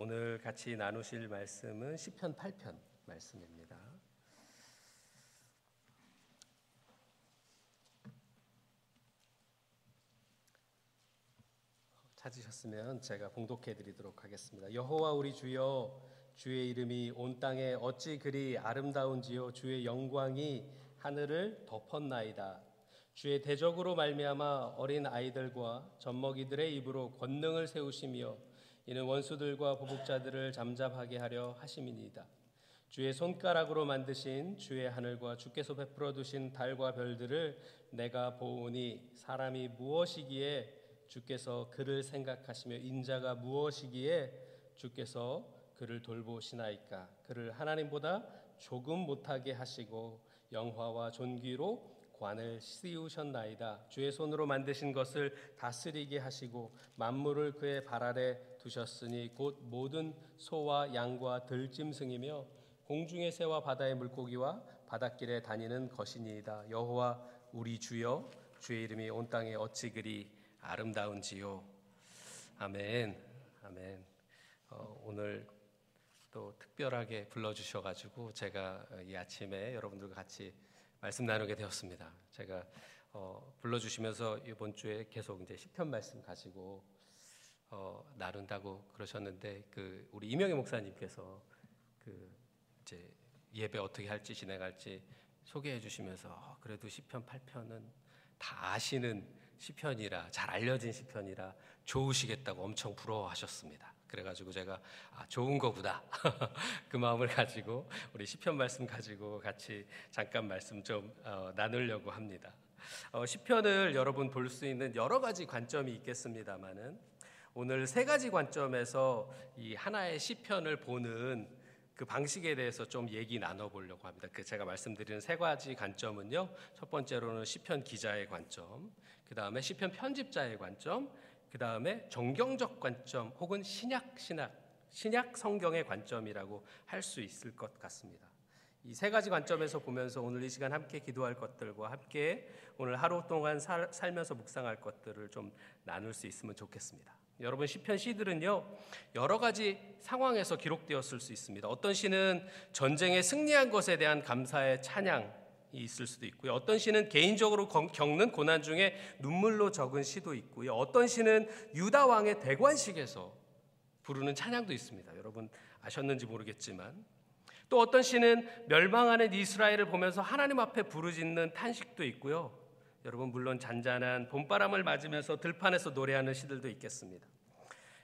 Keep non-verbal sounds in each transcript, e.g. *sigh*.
오늘 같이 나누실 말씀은 시편 8편 말씀입니다. 찾으셨으면 제가 봉독해 드리도록 하겠습니다. 여호와 우리 주여 주의 이름이 온 땅에 어찌 그리 아름다운지요 주의 영광이 하늘을 덮었나이다. 주의 대적으로 말미암아 어린 아이들과 젖먹이들의 입으로 권능을 세우시며 이는 원수들과 보복자들을 잠잠하게 하려 하심이니이다. 주의 손가락으로 만드신 주의 하늘과 주께서 베풀어 두신 달과 별들을 내가 보오니 사람이 무엇이기에 주께서 그를 생각하시며 인자가 무엇이기에 주께서 그를 돌보시나이까 그를 하나님보다 조금 못하게 하시고 영화와 존귀로 관을 씌우셨나이다. 주의 손으로 만드신 것을 다스리게 하시고 만물을 그의 발 아래 두셨으니 곧 모든 소와 양과 들짐승이며 공중의 새와 바다의 물고기와 바닷길에 다니는 것이니이다. 여호와 우리 주여 주의 이름이 온 땅에 어찌 그리 아름다운지요. 아멘. 아멘. 어, 오늘 또 특별하게 불러주셔가지고 제가 이 아침에 여러분들과 같이 말씀 나누게 되었습니다. 제가 어, 불러주시면서 이번 주에 계속 이제 시편 말씀 가지고 어, 나눈다고 그러셨는데 그 우리 이명희 목사님께서 그 이제 예배 어떻게 할지 진행할지 소개해 주시면서 어, 그래도 시편 8편은 다 아시는 시편이라 잘 알려진 시편이라 좋으시겠다고 엄청 부러워하셨습니다. 그래가지고 제가 아, 좋은 거구나 *laughs* 그 마음을 가지고 우리 시편 말씀 가지고 같이 잠깐 말씀 좀 어, 나누려고 합니다. 어, 시편을 여러분 볼 수 있는 여러 가지 관점이 있겠습니다만은 오늘 세 가지 관점에서 이 하나의 시편을 보는 그 방식에 대해서 좀 얘기 나눠보려고 합니다. 그 제가 말씀드리는 세 가지 관점은요. 첫 번째로는 시편 기자의 관점, 그 다음에 시편 편집자의 관점, 그 다음에 정경적 관점 혹은 신약 신학 신약 성경의 관점이라고 할 수 있을 것 같습니다. 이 세 가지 관점에서 보면서 오늘 이 시간 함께 기도할 것들과 함께 오늘 하루 동안 살, 살면서 묵상할 것들을 좀 나눌 수 있으면 좋겠습니다. 여러분 시편 시들은요 여러 가지 상황에서 기록되었을 수 있습니다. 어떤 시는 전쟁에 승리한 것에 대한 감사의 찬양 있을 수도 있고요. 어떤 시는 개인적으로 겪는 고난 중에 눈물로 적은 시도 있고요. 어떤 시는 유다 왕의 대관식에서 부르는 찬양도 있습니다. 여러분 아셨는지 모르겠지만 또 어떤 시는 멸망하는 이스라엘을 보면서 하나님 앞에 부르짖는 탄식도 있고요. 여러분 물론 잔잔한 봄바람을 맞으면서 들판에서 노래하는 시들도 있겠습니다.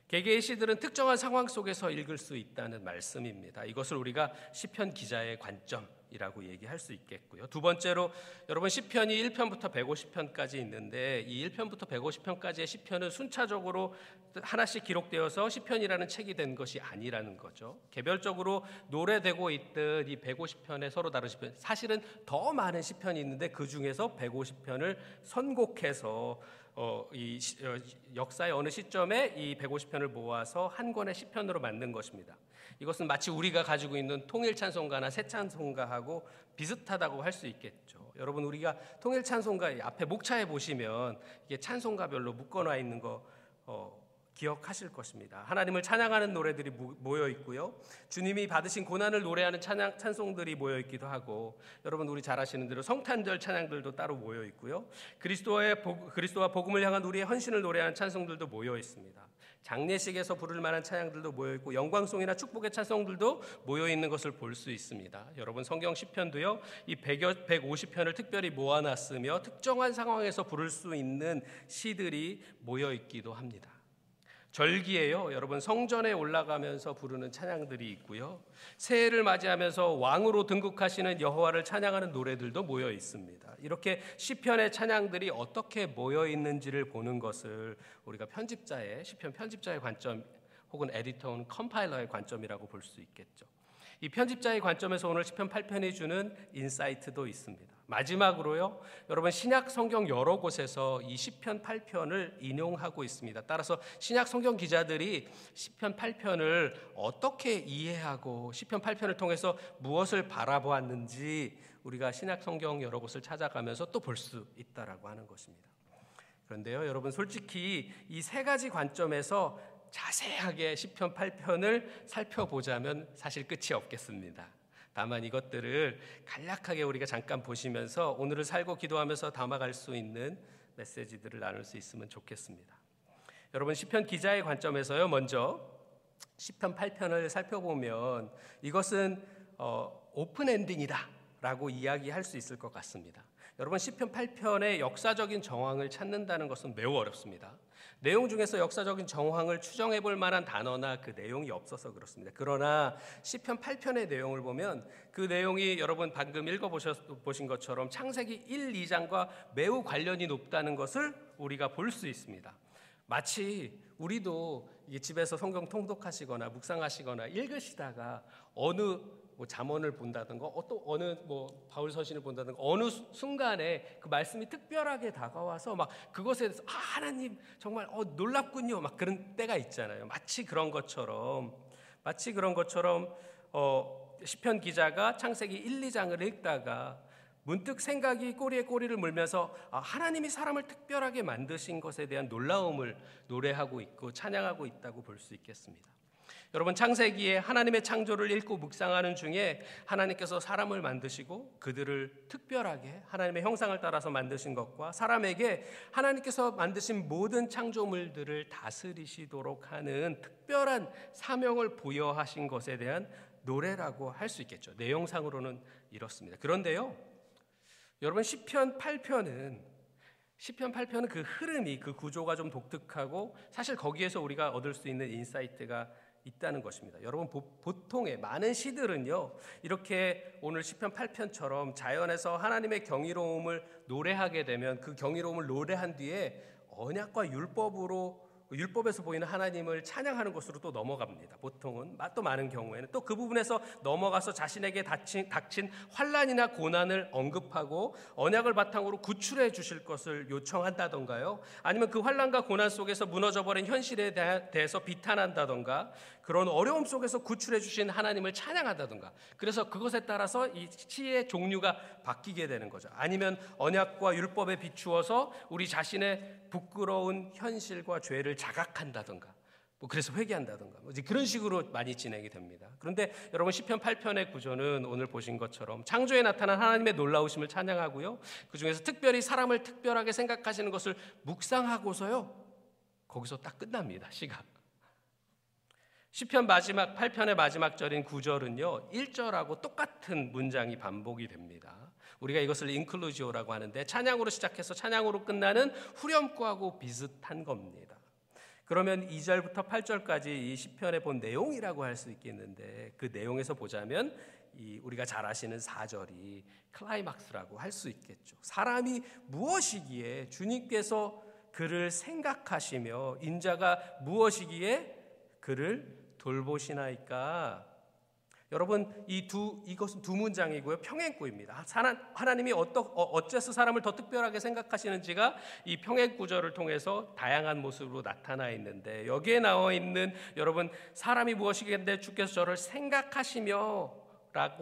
개개의 시들은 특정한 상황 속에서 읽을 수 있다는 말씀입니다. 이것을 우리가 시편 기자의 관점 이라고 얘기할 수 있겠고요. 두 번째로 여러분 시편이 1편부터 150편까지 있는데 이 1편부터 150편까지의 시편은 순차적으로 하나씩 기록되어서 시편이라는 책이 된 것이 아니라는 거죠. 개별적으로 노래되고 있듯 이 150편에 서로 다른 시편 사실은 더 많은 시편이 있는데 그 중에서 150편을 선곡해서 어, 이 어, 역사의 어느 시점에 이 150편을 모아서 한 권의 시편으로 만든 것입니다. 이것은 마치 우리가 가지고 있는 통일 찬송가나 새 찬송가하고 비슷하다고 할 수 있겠죠. 여러분 우리가 통일 찬송가 앞에 목차에 보시면 이게 찬송가별로 묶어놔 있는 거 어, 기억하실 것입니다. 하나님을 찬양하는 노래들이 모여 있고요. 주님이 받으신 고난을 노래하는 찬양, 찬송들이 모여 있기도 하고, 여러분 우리 잘 아시는 대로 성탄절 찬양들도 따로 모여 있고요. 그리스도의 그리스도와 복음을 향한 우리의 헌신을 노래하는 찬송들도 모여 있습니다. 장례식에서 부를 만한 찬양들도 모여 있고 영광송이나 축복의 찬송들도 모여 있는 것을 볼 수 있습니다. 여러분 성경 시편도요. 이 150편을 특별히 모아 놨으며 특정한 상황에서 부를 수 있는 시들이 모여 있기도 합니다. 절기에요. 여러분 성전에 올라가면서 부르는 찬양들이 있고요. 새해를 맞이하면서 왕으로 등극하시는 여호와를 찬양하는 노래들도 모여 있습니다. 이렇게 시편의 찬양들이 어떻게 모여 있는지를 보는 것을 우리가 편집자의 시편 편집자의 관점 혹은 에디터 혹은 컴파일러의 관점이라고 볼 수 있겠죠. 이 편집자의 관점에서 오늘 시편 8편이 주는 insight도 있습니다. 마지막으로요. 여러분 신약 성경 여러 곳에서 이 시편 8편을 인용하고 있습니다. 따라서 신약 성경 기자들이 시편 8편을 어떻게 이해하고 시편 8편을 통해서 무엇을 바라보았는지 우리가 신약 성경 여러 곳을 찾아가면서 또 볼 수 있다라고 하는 것입니다. 그런데요, 여러분 솔직히 이 세 가지 관점에서 자세하게 시편 8편을 살펴보자면 사실 끝이 없겠습니다. 다만 이것들을 간략하게 우리가 잠깐 보시면서 오늘을 살고 기도하면서 담아갈 수 있는 메시지들을 나눌 수 있으면 좋겠습니다. 여러분 시편 기자의 관점에서요. 먼저 시편 8편을 살펴보면 이것은 어, 오픈 엔딩이다라고 이야기할 수 있을 것 같습니다. 여러분 시편 8편의 역사적인 정황을 찾는다는 것은 매우 어렵습니다. 내용 중에서 역사적인 정황을 추정해 볼 만한 단어나 그 내용이 없어서 그렇습니다. 그러나 시편 8편의 내용을 보면 그 내용이 여러분 방금 읽어 보신 것처럼 창세기 1, 2장과 매우 관련이 높다는 것을 우리가 볼 수 있습니다. 마치 우리도 집에서 성경 통독하시거나 묵상하시거나 읽으시다가 어느 뭐 잠언을 본다든가 또 어느 뭐 바울 서신을 본다든가 어느 순간에 그 말씀이 특별하게 다가와서 막 그것에 대해서 아 하나님 정말 어 놀랍군요 막 그런 때가 있잖아요 마치 그런 것처럼 마치 그런 것처럼 어 시편 기자가 창세기 1, 2장을 읽다가 문득 생각이 꼬리에 꼬리를 물면서 아, 하나님이 사람을 특별하게 만드신 것에 대한 놀라움을 노래하고 있고 찬양하고 있다고 볼 수 있겠습니다. 여러분 창세기에 하나님의 창조를 읽고 묵상하는 중에 하나님께서 사람을 만드시고 그들을 특별하게 하나님의 형상을 따라서 만드신 것과 사람에게 하나님께서 만드신 모든 창조물들을 다스리시도록 하는 특별한 사명을 부여하신 것에 대한 노래라고 할 수 있겠죠. 내용상으로는 이렇습니다. 그런데요. 여러분 시편 8편은 시편 8편은 그 흐름이 그 구조가 좀 독특하고 사실 거기에서 우리가 얻을 수 있는 insight가 있다는 것입니다. 여러분 보통의 많은 시들은요. 이렇게 오늘 시편 8편처럼 자연에서 하나님의 경이로움을 노래하게 되면 그 경이로움을 노래한 뒤에 언약과 율법으로 율법에서 보이는 하나님을 찬양하는 것으로 또 넘어갑니다. 보통은 또 많은 경우에는 또 그 부분에서 넘어가서 자신에게 닥친, 닥친 환란이나 고난을 언급하고 언약을 바탕으로 구출해 주실 것을 요청한다던가요. 아니면 그 환란과 고난 속에서 무너져버린 현실에 대해서 비탄한다던가 그런 어려움 속에서 구출해 주신 하나님을 찬양한다던가 그래서 그것에 따라서 이 시의 종류가 바뀌게 되는 거죠. 아니면 언약과 율법에 비추어서 우리 자신의 부끄러운 현실과 죄를 자각한다던가 뭐 그래서 회개한다던가 뭐 그런 식으로 많이 진행이 됩니다. 그런데 여러분 시편 8편의 구조는 오늘 보신 것처럼 창조에 나타난 하나님의 놀라우심을 찬양하고요. 그 중에서 특별히 사람을 특별하게 생각하시는 것을 묵상하고서요. 거기서 딱 끝납니다. 시가. 시편 마지막 8편의 마지막 절인 9절은요. 1절하고 똑같은 문장이 반복이 됩니다. 우리가 이것을 인클루지오라고 하는데 찬양으로 시작해서 찬양으로 끝나는 후렴구하고 비슷한 겁니다. 그러면 2절부터 8절까지 이 시편에 본 내용이라고 할 수 있겠는데 그 내용에서 보자면 이 우리가 잘 아시는 4절이 클라이막스라고 할 수 있겠죠. 사람이 무엇이기에 주님께서 그를 생각하시며 인자가 무엇이기에 그를 돌보시나이까? 여러분 이 두 이것은 두 문장이고요 평행구입니다. 하나 님이 어떠, 어째서 사람을 더 특별하게 생각하시는지가 이 평행 구절을 통해서 다양한 모습으로 나타나 있는데 여기에 나와 있는 여러분 사람이 무엇이겠는데 주께서 저를 생각하시며라고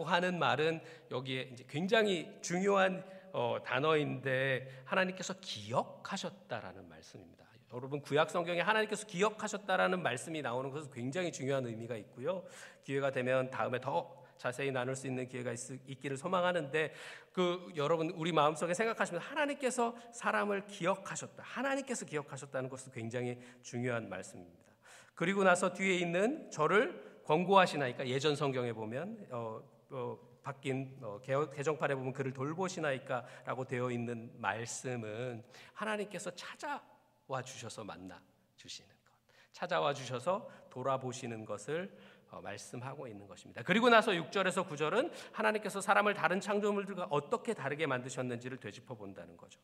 하는 말은 여기에 이제 굉장히 중요한 어, 단어인데 하나님께서 기억하셨다라는 말씀입니다. 여러분 구약 성경에 하나님께서 기억하셨다라는 말씀이 나오는 것은 굉장히 중요한 의미가 있고요. 기회가 되면 다음에 더 자세히 나눌 수 있는 기회가 있, 기를 소망하는데 그 여러분 우리 마음속에 생각하시면 하나님께서 사람을 기억하셨다. 하나님께서 기억하셨다는 것은 굉장히 중요한 말씀입니다. 그리고 나서 뒤에 있는 저를 권고하시나이까 예전 성경에 보면 어, 어, 바뀐 어, 개정판에 보면 그를 돌보시나이까라고 되어 있는 말씀은 하나님께서 찾아 와 주셔서 만나 주시는 것. 찾아와 주셔서 돌아보시는 것을 어, 말씀하고 있는 것입니다. 그리고 나서 6절에서 9절은 하나님께서 사람을 다른 창조물들과 어떻게 다르게 만드셨는지를 되짚어 본다는 거죠.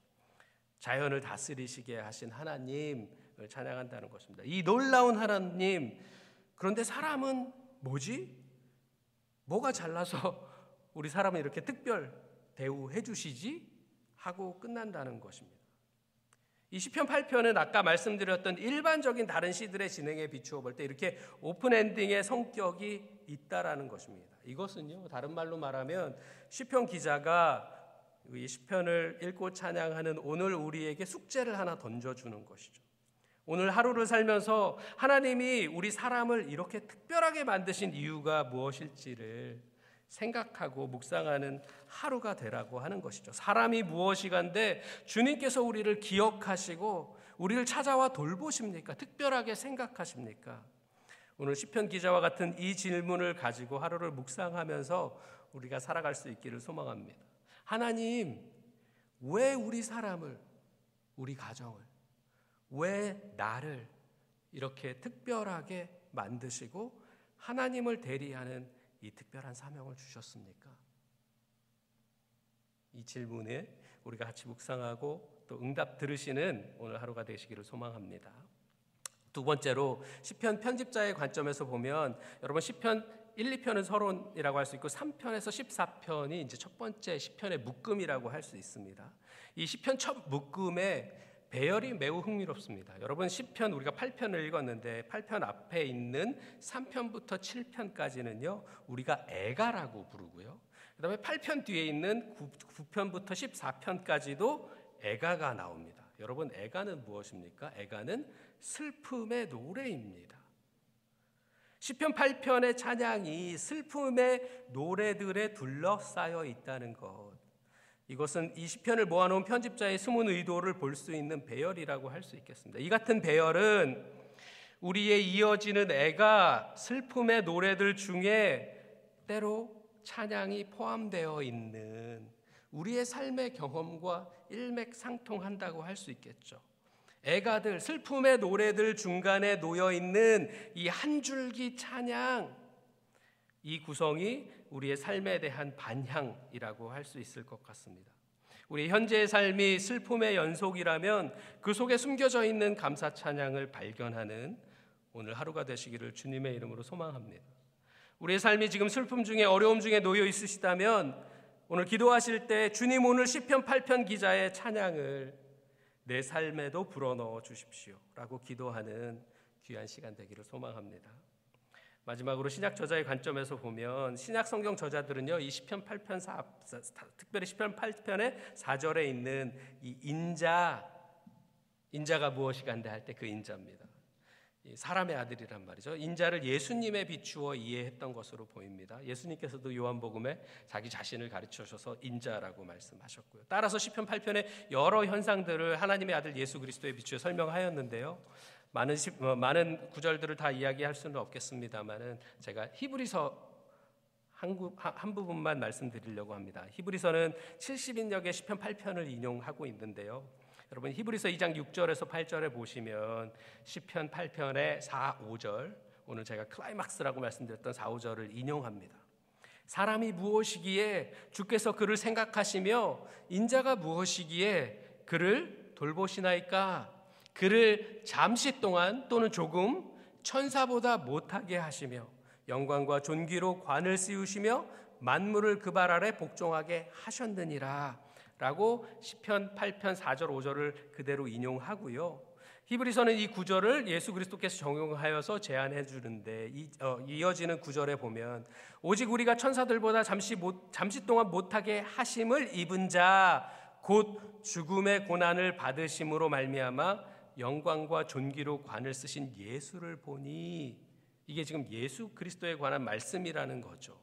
자연을 다스리시게 하신 하나님을 찬양한다는 것입니다. 이 놀라운 하나님, 그런데 사람은 뭐지? 뭐가 잘나서 우리 사람을 이렇게 특별 대우해 주시지? 하고 끝난다는 것입니다. 이 시편 8편은 아까 말씀드렸던 일반적인 다른 시들의 진행에 비추어 볼 때 이렇게 오픈 엔딩의 성격이 있다라는 것입니다. 이것은요. 다른 말로 말하면 시편 기자가 이 시편을 읽고 찬양하는 오늘 우리에게 숙제를 하나 던져 주는 것이죠. 오늘 하루를 살면서 하나님이 우리 사람을 이렇게 특별하게 만드신 이유가 무엇일지를 생각하고 묵상하는 하루가 되라고 하는 것이죠. 사람이 무엇이간데 주님께서 우리를 기억하시고 우리를 찾아와 돌보십니까? 특별하게 생각하십니까? 오늘 시편 기자와 같은 이 질문을 가지고 하루를 묵상하면서 우리가 살아갈 수 있기를 소망합니다. 하나님, 왜 우리 사람을, 우리 가정을, 왜 나를 이렇게 특별하게 만드시고 하나님을 대리하는 이 특별한 사명을 주셨습니까? 이 질문에 우리가 같이 묵상하고 또 응답 들으시는 오늘 하루가 되시기를 소망합니다. 두 번째로 시편 편집자의 관점에서 보면 여러분 시편 1, 2편은 서론이라고 할 수 있고 3편에서 14편이 이제 첫 번째 시편의 묶음이라고 할 수 있습니다. 이 시편 첫 묶음에 배열이 매우 흥미롭습니다. 여러분 10편 우리가 8편을 읽었는데 8편 앞에 있는 3편부터 7편까지는요. 우리가 애가라고 부르고요. 그다음에 8편 뒤에 있는 9, 9편부터 14편까지도 애가가 나옵니다. 여러분 애가는 무엇입니까? 애가는 슬픔의 노래입니다. 10편 8편의 찬양이 슬픔의 노래들에 둘러싸여 있다는 것. 이것은 이 시편을 모아놓은 편집자의 숨은 의도를 볼 수 있는 배열이라고 할 수 있겠습니다. 이 같은 배열은 우리의 이어지는 애가 슬픔의 노래들 중에 때로 찬양이 포함되어 있는 우리의 삶의 경험과 일맥상통한다고 할 수 있겠죠. 애가들, 슬픔의 노래들 중간에 놓여 있는 이 한 줄기 찬양, 이 구성이 우리의 삶에 대한 반향이라고 할 수 있을 것 같습니다. 우리 현재의 삶이 슬픔의 연속이라면 그 속에 숨겨져 있는 감사 찬양을 발견하는 오늘 하루가 되시기를 주님의 이름으로 소망합니다. 우리의 삶이 지금 슬픔 중에 어려움 중에 놓여 있으시다면 오늘 기도하실 때 주님 오늘 시편 8편 기자의 찬양을 내 삶에도 불어넣어 주십시오라고 기도하는 귀한 시간 되기를 소망합니다. 마지막으로 신약 저자의 관점에서 보면 신약 성경 저자들은요. 이 시편 8편 4, 특별히 시편 8편의 4절에 있는 이 인자 인자가 무엇이 간데 할 때 그 인자입니다. 사람의 아들이란 말이죠. 인자를 예수님에 비추어 이해했던 것으로 보입니다. 예수님께서도 요한복음에 자기 자신을 가르쳐 주셔서 인자라고 말씀하셨고요. 따라서 시편 8편의 여러 현상들을 하나님의 아들 예수 그리스도에 비추어 설명하였는데요. 많은 시, 어, 많은 구절들을 다 이야기할 수는 없겠습니다만은 제가 히브리서 한, 한, 부분만 말씀드리려고 합니다. 히브리서는 70인역의 시편 8편을 인용하고 있는데요. 여러분 히브리서 2장 6절에서 8절에 보시면 시편 8편의 4, 5절 오늘 제가 클라이막스라고 말씀드렸던 4, 5절을 인용합니다. 사람이 무엇이기에 주께서 그를 생각하시며 인자가 무엇이기에 그를 돌보시나이까 그를 잠시 동안 또는 조금 천사보다 못하게 하시며 영광과 존귀로 관을 씌우시며 만물을 그 발 아래 복종하게 하셨느니라 라고 시편 8편 4절 5절을 그대로 인용하고요. 히브리서는 이 구절을 예수 그리스도께서 정용하여서 제안해 주는데 이, 어, 이어지는 구절에 보면 오직 우리가 천사들보다 잠시 못, 잠시 동안 못하게 하심을 입은 자 곧 죽음의 고난을 받으심으로 말미암아 영광과 존귀로 관을 쓰신 예수를 보니 이게 지금 예수 그리스도에 관한 말씀이라는 거죠.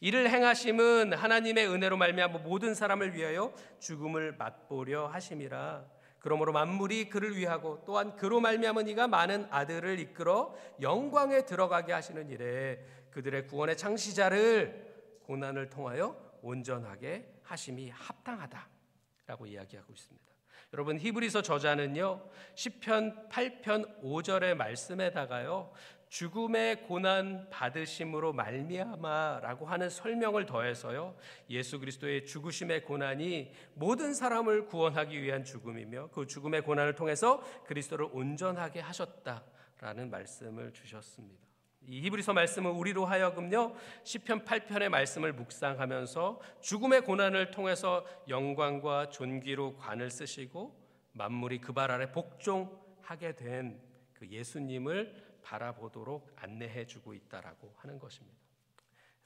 이를 행하심은 하나님의 은혜로 말미암아 모든 사람을 위하여 죽음을 맛보려 하심이라. 그러므로 만물이 그를 위하고 또한 그로 말미암아 이가 많은 아들을 이끌어 영광에 들어가게 하시는 일에 그들의 구원의 창시자를 고난을 통하여 온전하게 하심이 합당하다라고 이야기하고 있습니다. 여러분 히브리서 저자는요. 10편 8편 5절의 말씀에다가요. 죽음의 고난 받으심으로 말미암아라고 하는 설명을 더해서요. 예수 그리스도의 죽으심의 고난이 모든 사람을 구원하기 위한 죽음이며 그 죽음의 고난을 통해서 그리스도를 온전하게 하셨다라는 말씀을 주셨습니다. 이 히브리서 말씀은 우리로 하여금요 시편 8편의 말씀을 묵상하면서 죽음의 고난을 통해서 영광과 존귀로 관을 쓰시고 만물이 그 발 아래 복종하게 된 그 예수님을 바라보도록 안내해 주고 있다라고 하는 것입니다.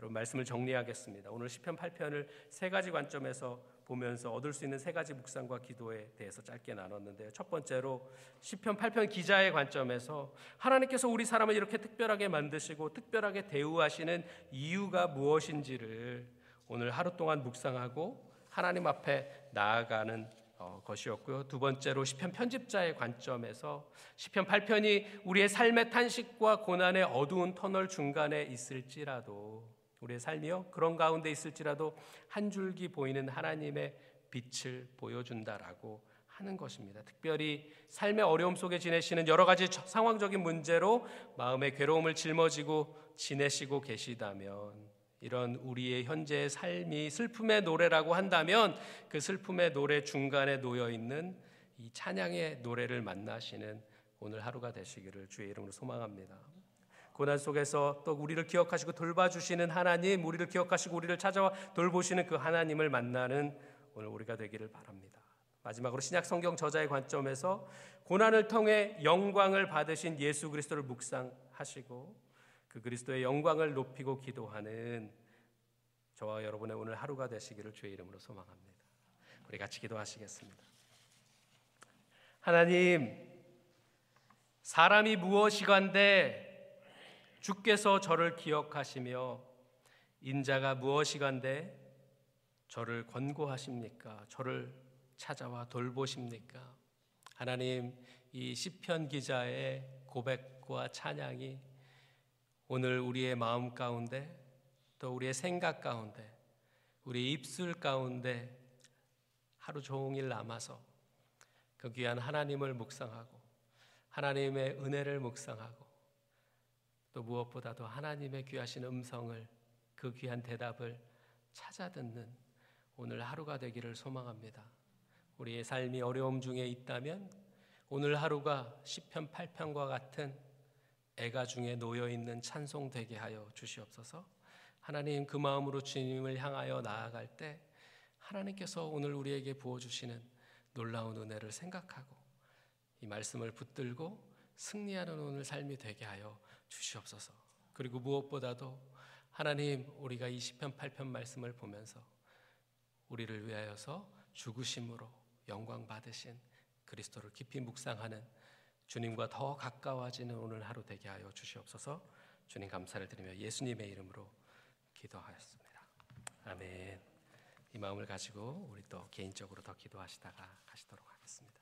여러분 말씀을 정리하겠습니다. 오늘 시편 8편을 세 가지 관점에서 보면서 얻을 수 있는 세 가지 묵상과 기도에 대해서 짧게 나눴는데요. 첫 번째로 시편 8편 기자의 관점에서 하나님께서 우리 사람을 이렇게 특별하게 만드시고 특별하게 대우하시는 이유가 무엇인지를 오늘 하루 동안 묵상하고 하나님 앞에 나아가는 어, 것이었고요. 두 번째로 시편 편집자의 관점에서 시편 8편이 우리의 삶의 탄식과 고난의 어두운 터널 중간에 있을지라도 우리의 삶이요 그런 가운데 있을지라도 한 줄기 보이는 하나님의 빛을 보여준다라고 하는 것입니다. 특별히 삶의 어려움 속에 지내시는 여러 가지 상황적인 문제로 마음의 괴로움을 짊어지고 지내시고 계시다면 이런 우리의 현재의 삶이 슬픔의 노래라고 한다면 그 슬픔의 노래 중간에 놓여 있는 이 찬양의 노래를 만나시는 오늘 하루가 되시기를 주의 이름으로 소망합니다. 고난 속에서 또 우리를 기억하시고 돌봐주시는 하나님, 우리를 기억하시고 우리를 찾아와 돌보시는 그 하나님을 만나는 오늘 우리가 되기를 바랍니다. 마지막으로 신약 성경 저자의 관점에서 고난을 통해 영광을 받으신 예수 그리스도를 묵상하시고 그 그리스도의 영광을 높이고 기도하는 저와 여러분의 오늘 하루가 되시기를 주의 이름으로 소망합니다. 우리 같이 기도하시겠습니다. 하나님, 사람이 무엇이간데 주께서 저를 기억하시며 인자가 무엇이간데 저를 권고하십니까? 저를 찾아와 돌보십니까? 하나님 이 시편 기자의 고백과 찬양이 오늘 우리의 마음 가운데 또 우리의 생각 가운데 우리 입술 가운데 하루 종일 남아서 그 귀한 하나님을 묵상하고 하나님의 은혜를 묵상하고 또 무엇보다도 하나님의 귀하신 음성을 그 귀한 대답을 찾아 듣는 오늘 하루가 되기를 소망합니다. 우리의 삶이 어려움 중에 있다면 오늘 하루가 시편 8편과 같은 애가 중에 놓여 있는 찬송 되게 하여 주시옵소서. 하나님 그 마음으로 주님을 향하여 나아갈 때 하나님께서 오늘 우리에게 부어 주시는 놀라운 은혜를 생각하고 이 말씀을 붙들고 승리하는 오늘 삶이 되게 하여 주시옵소서. 그리고 무엇보다도 하나님 우리가 이 시편 8편 말씀을 보면서 우리를 위하여서 죽으심으로 영광 받으신 그리스도를 깊이 묵상하는 주님과 더 가까워지는 오늘 하루 되게 하여 주시옵소서. 주님 감사를 드리며 예수님의 이름으로 기도하였습니다. 아멘. 이 마음을 가지고 우리 또 개인적으로 더 기도하시다가 가시도록 하겠습니다.